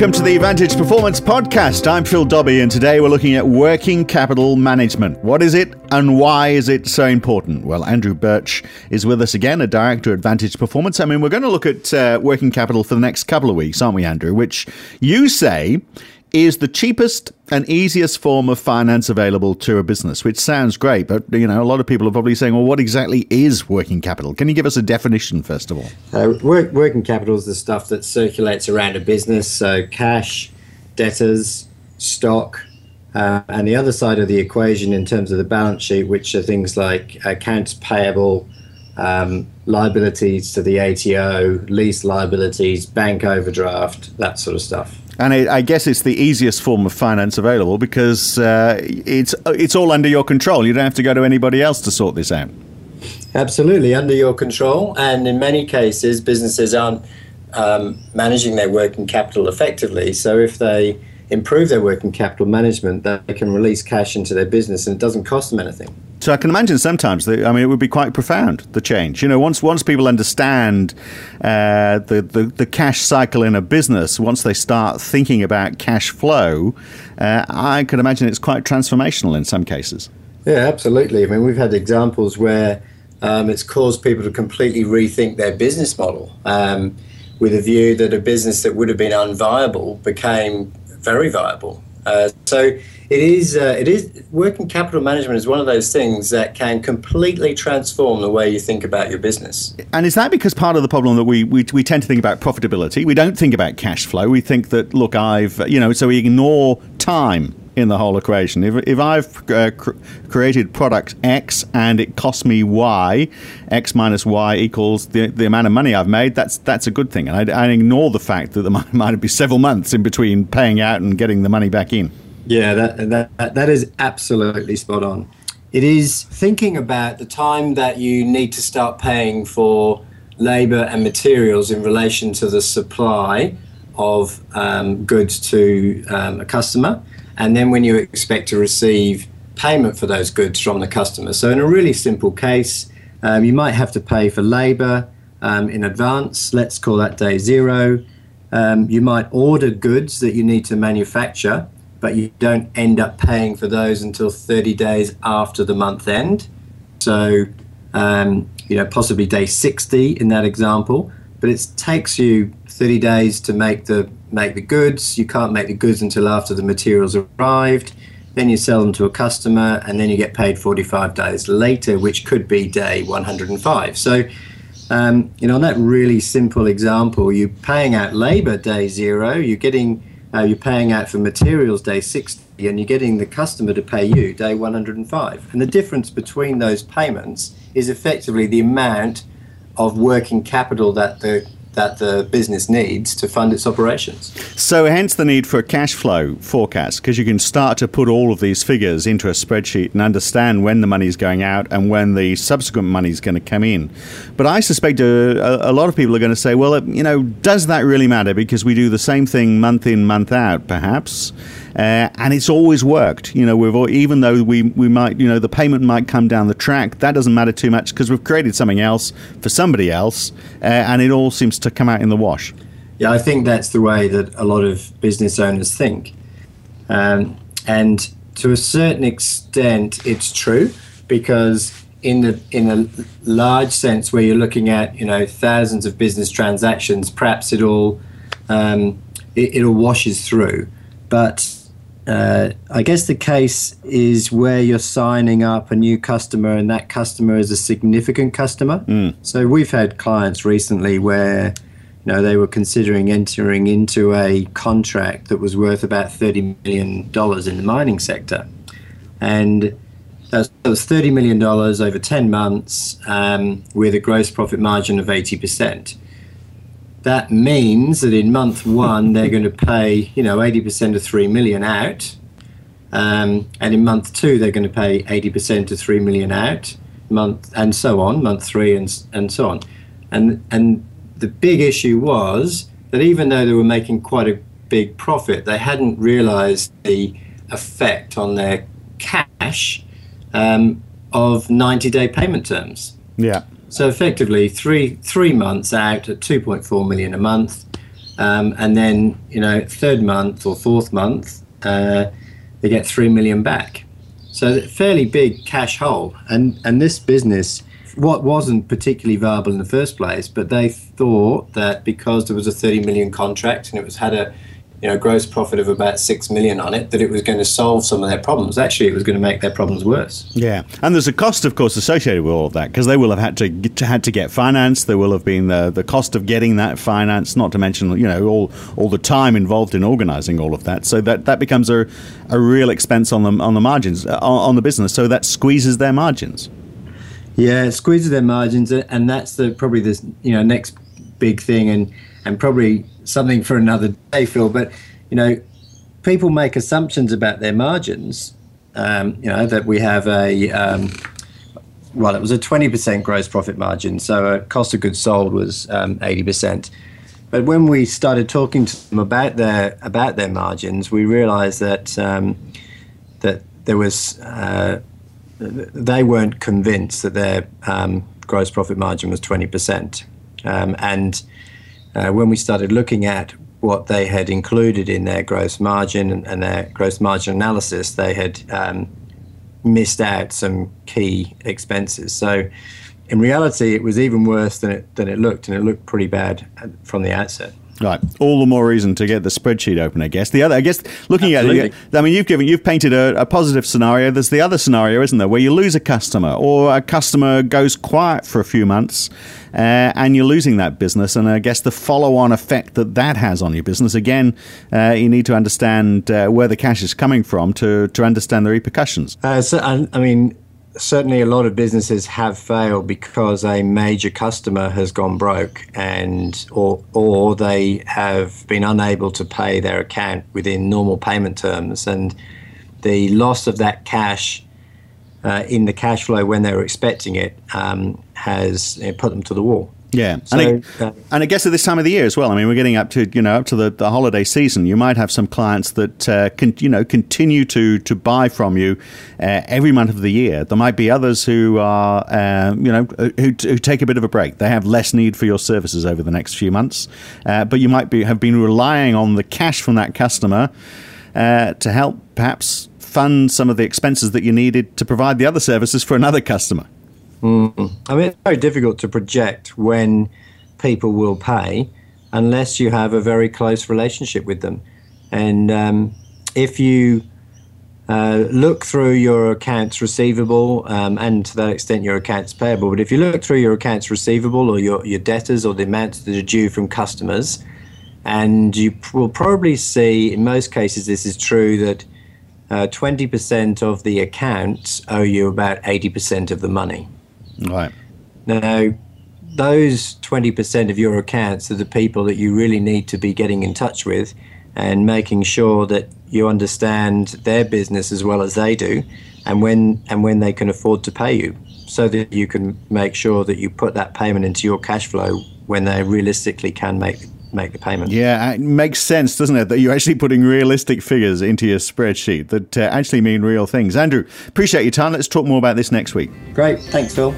Welcome to the Vantage Performance Podcast. I'm Phil Dobbie, and today we're looking at working capital management. What is it, and why is it so important? Well, Andrew Birch is with us again, a director at Vantage Performance. I mean, we're going to look at uh, working capital for the next couple of weeks, aren't we, Andrew? Which you say is the cheapest and easiest form of finance available to a business, which sounds great, but you know a lot of people are probably saying, "Well, what exactly is working capital?" Can you give us a definition first of all? Uh, work, working capital is the stuff that circulates around a business, so cash, debtors, stock, uh, and the other side of the equation in terms of the balance sheet, which are things like accounts payable, um, liabilities to the ATO, lease liabilities, bank overdraft, that sort of stuff. And it, I guess it's the easiest form of finance available because uh, it's it's all under your control. You don't have to go to anybody else to sort this out. Absolutely under your control, and in many cases, businesses aren't um, managing their working capital effectively. So if they improve their working capital management, they can release cash into their business, and it doesn't cost them anything. So I can imagine sometimes, that, I mean, it would be quite profound the change. You know, once once people understand uh, the, the, the cash cycle in a business, once they start thinking about cash flow, uh, I can imagine it's quite transformational in some cases. Yeah, absolutely. I mean, we've had examples where um, it's caused people to completely rethink their business model, um, with a view that a business that would have been unviable became very viable. Uh, so it is uh, it is working capital management is one of those things that can completely transform the way you think about your business. And is that because part of the problem that we, we we tend to think about profitability? We don't think about cash flow. We think that look, I've you know, so we ignore time in the whole equation. If, if I've uh, cr- created product X and it costs me Y, X minus Y equals the, the amount of money I've made, that's that's a good thing. And I, I ignore the fact that there might, might be several months in between paying out and getting the money back in. Yeah, that, that, that is absolutely spot on. It is thinking about the time that you need to start paying for labor and materials in relation to the supply of um, goods to um, a customer, and then when you expect to receive payment for those goods from the customer. So, in a really simple case, um, you might have to pay for labor um, in advance. Let's call that day zero. Um, you might order goods that you need to manufacture but you don't end up paying for those until 30 days after the month end. So, um, you know, possibly day 60 in that example, but it takes you 30 days to make the make the goods. You can't make the goods until after the materials arrived. Then you sell them to a customer, and then you get paid 45 days later, which could be day 105. So, um, you know, on that really simple example, you're paying out labor day zero, you're getting uh, you're paying out for materials day 60 and you're getting the customer to pay you day 105. And the difference between those payments is effectively the amount of working capital that the that the business needs to fund its operations. So, hence the need for a cash flow forecast because you can start to put all of these figures into a spreadsheet and understand when the money is going out and when the subsequent money is going to come in. But I suspect a, a, lot of people are going to say, well, you know, does that really matter? Because we do the same thing month in, month out, perhaps. Uh, and it's always worked. You know, we've all, even though we we might, you know, the payment might come down the track. That doesn't matter too much because we've created something else for somebody else, uh, and it all seems to come out in the wash. Yeah, I think that's the way that a lot of business owners think, um, and to a certain extent, it's true because in the in a large sense where you're looking at you know thousands of business transactions, perhaps it all um, it, it all washes through, but uh, I guess the case is where you're signing up a new customer and that customer is a significant customer. Mm. So we've had clients recently where you know they were considering entering into a contract that was worth about 30 million dollars in the mining sector, and that was 30 million dollars over 10 months um, with a gross profit margin of 80 percent that means that in month one they're going to pay you know 80% of 3 million out. Um, and in month two they're going to pay 80% of 3 million out. Month and so on month three and, and so on. And and the big issue was that even though they were making quite a big profit they hadn't realized the effect on their cash um, of 90 day payment terms. Yeah so effectively, three three months out at 2.4 million a month, Um, and then, you know, third month or fourth month, uh, they get three million back. So fairly big cash hole. And and this business, what wasn't particularly viable in the first place, but they thought that because there was a 30 million contract and it was had a you know gross profit of about six million on it that it was going to solve some of their problems. Actually, it was going to make their problems worse. Yeah, and there's a cost, of course, associated with all of that because they will have had to get, had to get finance. There will have been the the cost of getting that finance, not to mention you know all all the time involved in organising all of that. So that that becomes a a real expense on the on the margins uh, on, on the business. So that squeezes their margins. Yeah, it squeezes their margins, and that's the probably the you know next big thing, and and probably something for another day, Phil. But you know, people make assumptions about their margins. Um, you know that we have a um, well, it was a twenty percent gross profit margin, so a cost of goods sold was um, eighty percent. But when we started talking to them about their about their margins, we realised that um, that there was uh, they weren't convinced that their um, gross profit margin was twenty percent, um, and uh, when we started looking at what they had included in their gross margin and, and their gross margin analysis, they had um, missed out some key expenses. So, in reality, it was even worse than it than it looked, and it looked pretty bad from the outset. Right. All the more reason to get the spreadsheet open, I guess. The other, I guess, looking Absolutely. at it, I mean, you've given, you've painted a, a, positive scenario. There's the other scenario, isn't there, where you lose a customer or a customer goes quiet for a few months uh, and you're losing that business. And I guess the follow on effect that that has on your business, again, uh, you need to understand uh, where the cash is coming from to, to understand the repercussions. Uh, so, I, I mean, certainly a lot of businesses have failed because a major customer has gone broke and or or they have been unable to pay their account within normal payment terms and the loss of that cash uh, in the cash flow when they were expecting it um, has you know, put them to the wall. Yeah, so, and, I, uh, and I guess at this time of the year as well. I mean, we're getting up to you know up to the, the holiday season. You might have some clients that uh, can you know continue to to buy from you uh, every month of the year. There might be others who are uh, you know who, who, take a bit of a break. They have less need for your services over the next few months, uh, but you might be have been relying on the cash from that customer uh, to help perhaps fund some of the expenses that you needed to provide the other services for another customer. Mm. I mean, it's very difficult to project when people will pay unless you have a very close relationship with them. And um, if you uh, look through your accounts receivable um, and to that extent your accounts payable, but if you look through your accounts receivable or your, your debtors or the amounts that are due from customers, and you will probably see, in most cases, this is true, that uh, 20% of the accounts owe you about 80% of the money. Right. Now, those 20% of your accounts are the people that you really need to be getting in touch with and making sure that you understand their business as well as they do and when and when they can afford to pay you so that you can make sure that you put that payment into your cash flow when they realistically can make make the payment. Yeah, it makes sense, doesn't it, that you're actually putting realistic figures into your spreadsheet that uh, actually mean real things. Andrew, appreciate your time. Let's talk more about this next week. Great. Thanks, Phil.